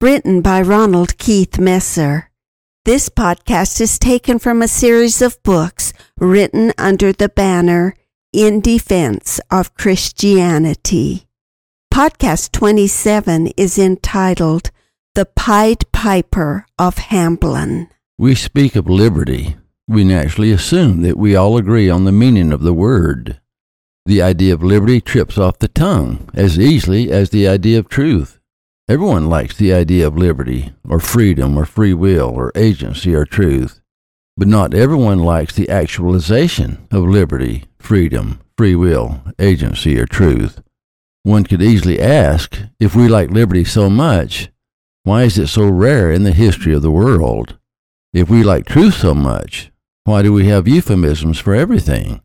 written by Ronald Keith Messer. This podcast is taken from a series of books written under the banner In Defense of Christianity. Podcast 27 is entitled The Pied Piper of Hamelin. We speak of liberty. We naturally assume that we all agree on the meaning of the word. The idea of liberty trips off the tongue as easily as the idea of truth. Everyone likes the idea of liberty, or freedom, or free will, or agency, or truth. But not everyone likes the actualization of liberty, freedom, free will, agency, or truth. One could easily ask if we like liberty so much, why is it so rare in the history of the world? If we like truth so much, why do we have euphemisms for everything?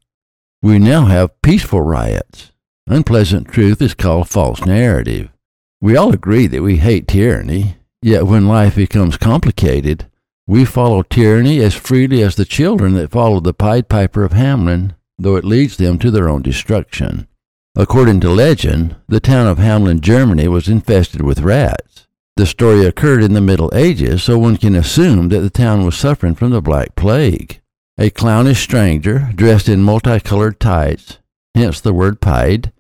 We now have peaceful riots. Unpleasant truth is called false narrative. We all agree that we hate tyranny, yet when life becomes complicated, we follow tyranny as freely as the children that follow the Pied Piper of Hamelin, though it leads them to their own destruction. According to legend, the town of Hamelin, Germany was infested with rats. The story occurred in the Middle Ages, so one can assume that the town was suffering from the Black Plague. A clownish stranger, dressed in multicolored tights, hence the word pied,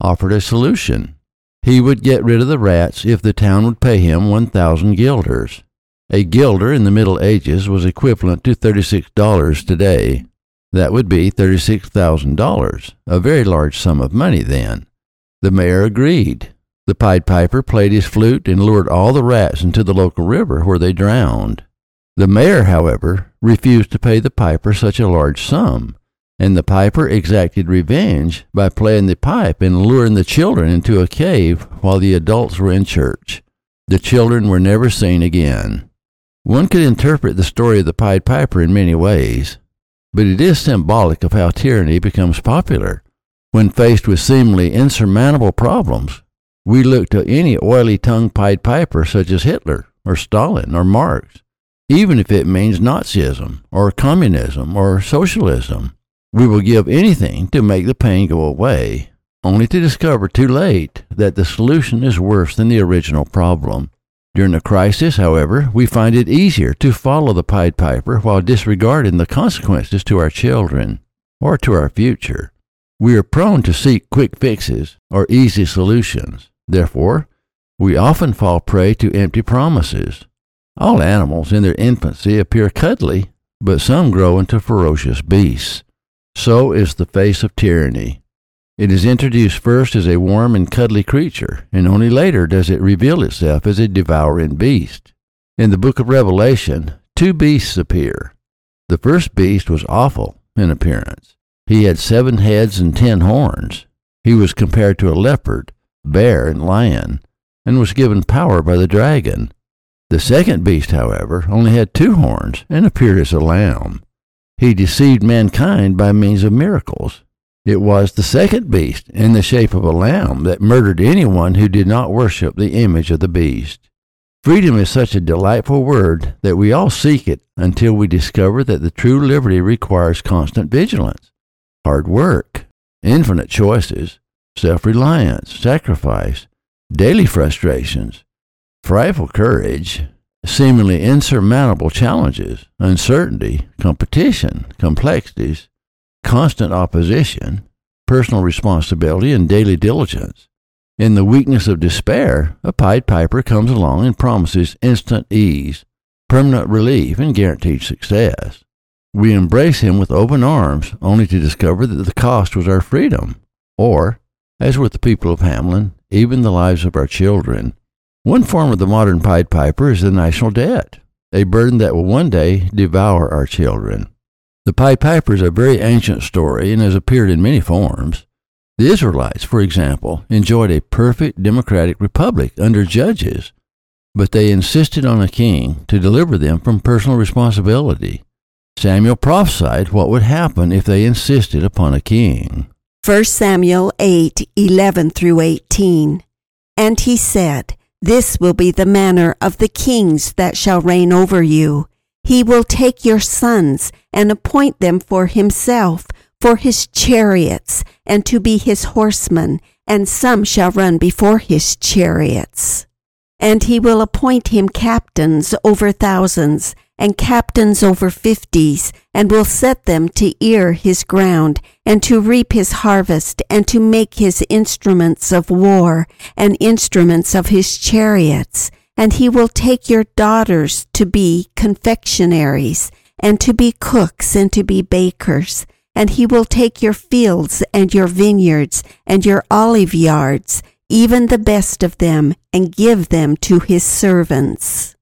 offered a solution. He would get rid of the rats if the town would pay him 1,000 guilders. A guilder in the Middle Ages was equivalent to $36 today. That would be $36,000, a very large sum of money then. The mayor agreed. The Pied Piper played his flute and lured all the rats into the local river where they drowned. The mayor, however, refused to pay the piper such a large sum, and the piper exacted revenge by playing the pipe and luring the children into a cave while the adults were in church. The children were never seen again. One could interpret the story of the Pied Piper in many ways, but it is symbolic of how tyranny becomes popular. When faced with seemingly insurmountable problems, we look to any oily tongued Pied Piper such as Hitler or Stalin or Marx even if it means Nazism or communism or socialism. We will give anything to make the pain go away, only to discover too late that the solution is worse than the original problem. During a crisis, however, we find it easier to follow the Pied Piper while disregarding the consequences to our children or to our future. We are prone to seek quick fixes or easy solutions. Therefore, we often fall prey to empty promises all animals in their infancy appear cuddly, but some grow into ferocious beasts. So is the face of tyranny. It is introduced first as a warm and cuddly creature, and only later does it reveal itself as a devouring beast. In the book of Revelation, two beasts appear. The first beast was awful in appearance. He had seven heads and ten horns. He was compared to a leopard, bear, and lion, and was given power by the dragon. The second beast, however, only had two horns and appeared as a lamb. He deceived mankind by means of miracles. It was the second beast, in the shape of a lamb, that murdered anyone who did not worship the image of the beast. Freedom is such a delightful word that we all seek it until we discover that the true liberty requires constant vigilance, hard work, infinite choices, self reliance, sacrifice, daily frustrations, frightful courage, seemingly insurmountable challenges, uncertainty, competition, complexities, constant opposition, personal responsibility, and daily diligence. In the weakness of despair, a Pied Piper comes along and promises instant ease, permanent relief, and guaranteed success. We embrace him with open arms, only to discover that the cost was our freedom, or, as with the people of Hamelin, even the lives of our children. One form of the modern Pied Piper is the national debt, a burden that will one day devour our children. The Pied Piper is a very ancient story and has appeared in many forms. The Israelites, for example, enjoyed a perfect democratic republic under judges. but they insisted on a king to deliver them from personal responsibility. Samuel prophesied what would happen if they insisted upon a king. 1 Samuel 8 11 through 18. And he said, This will be the manner of the kings that shall reign over you. He will take your sons and appoint them for himself, for his chariots, and to be his horsemen, and some shall run before his chariots. And he will appoint him captains over thousands, and captains over fifties, and will set them to ear his ground, and to reap his harvest, and to make his instruments of war, and instruments of his chariots. And he will take your daughters to be confectionaries, and to be cooks, and to be bakers. And he will take your fields, and your vineyards, and your olive yards, even the best of them, and give them to his servants.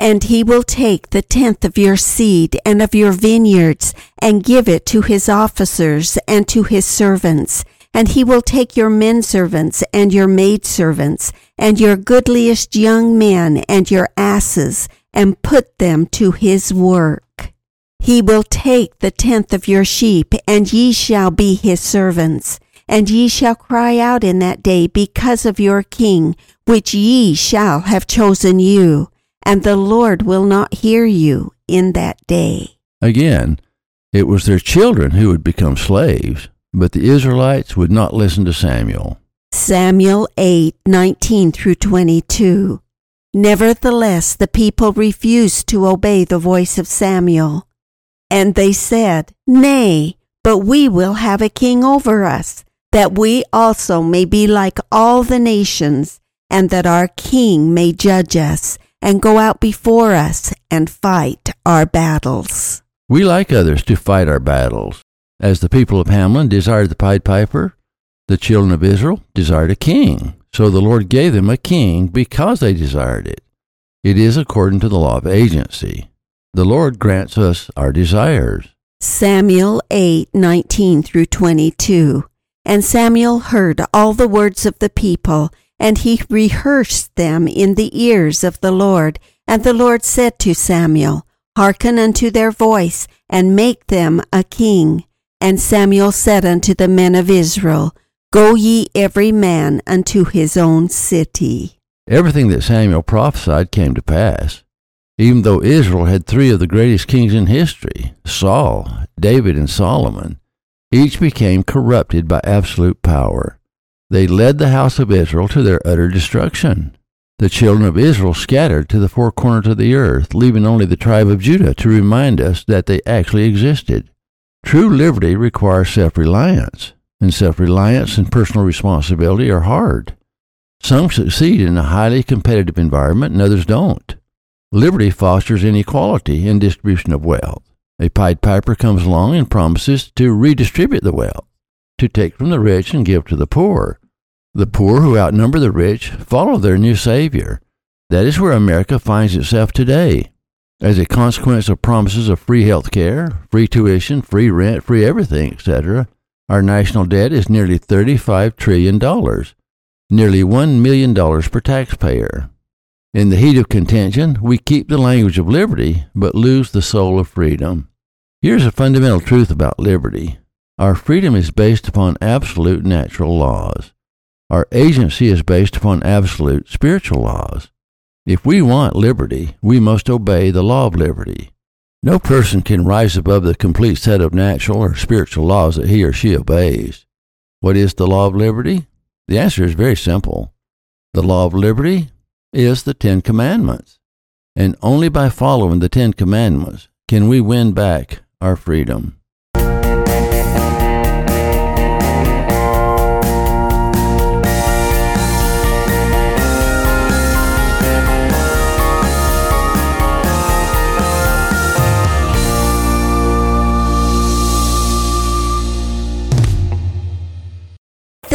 And he will take the tenth of your seed and of your vineyards, and give it to his officers and to his servants. And he will take your men servants and your maid servants, and your goodliest young men and your asses, and put them to his work. He will take the tenth of your sheep, and ye shall be his servants. And ye shall cry out in that day because of your king, which ye shall have chosen you and the Lord will not hear you in that day. Again, it was their children who would become slaves, but the Israelites would not listen to Samuel. Samuel 8 19 through 22. Nevertheless, the people refused to obey the voice of Samuel. And they said, Nay, but we will have a king over us, that we also may be like all the nations, and that our king may judge us and go out before us and fight our battles. We like others to fight our battles. As the people of Hamelin desired the Pied Piper, the children of Israel desired a king. So the Lord gave them a king because they desired it. It is according to the law of agency. The Lord grants us our desires. Samuel 8 19 through 22. And Samuel heard all the words of the people and he rehearsed them in the ears of the Lord. And the Lord said to Samuel, Hearken unto their voice, and make them a king. And Samuel said unto the men of Israel, Go ye every man unto his own city. Everything that Samuel prophesied came to pass. Even though Israel had three of the greatest kings in history, Saul, David, and Solomon, each became corrupted by absolute power. They led the house of Israel to their utter destruction. The children of Israel scattered to the four corners of the earth, leaving only the tribe of Judah to remind us that they actually existed. True liberty requires self reliance, and self reliance and personal responsibility are hard. Some succeed in a highly competitive environment and others don't. Liberty fosters inequality in distribution of wealth. A Pied Piper comes along and promises to redistribute the wealth, to take from the rich and give to the poor. The poor who outnumber the rich follow their new Savior. That is where America finds itself today. As a consequence of promises of free health care, free tuition, free rent, free everything, etc., our national debt is nearly $35 trillion, nearly $1 million per taxpayer. In the heat of contention, we keep the language of liberty, but lose the soul of freedom. Here's a fundamental truth about liberty our freedom is based upon absolute natural laws. Our agency is based upon absolute spiritual laws. If we want liberty, we must obey the law of liberty. No person can rise above the complete set of natural or spiritual laws that he or she obeys. What is the law of liberty? The answer is very simple. The law of liberty is the Ten Commandments. And only by following the Ten Commandments can we win back our freedom.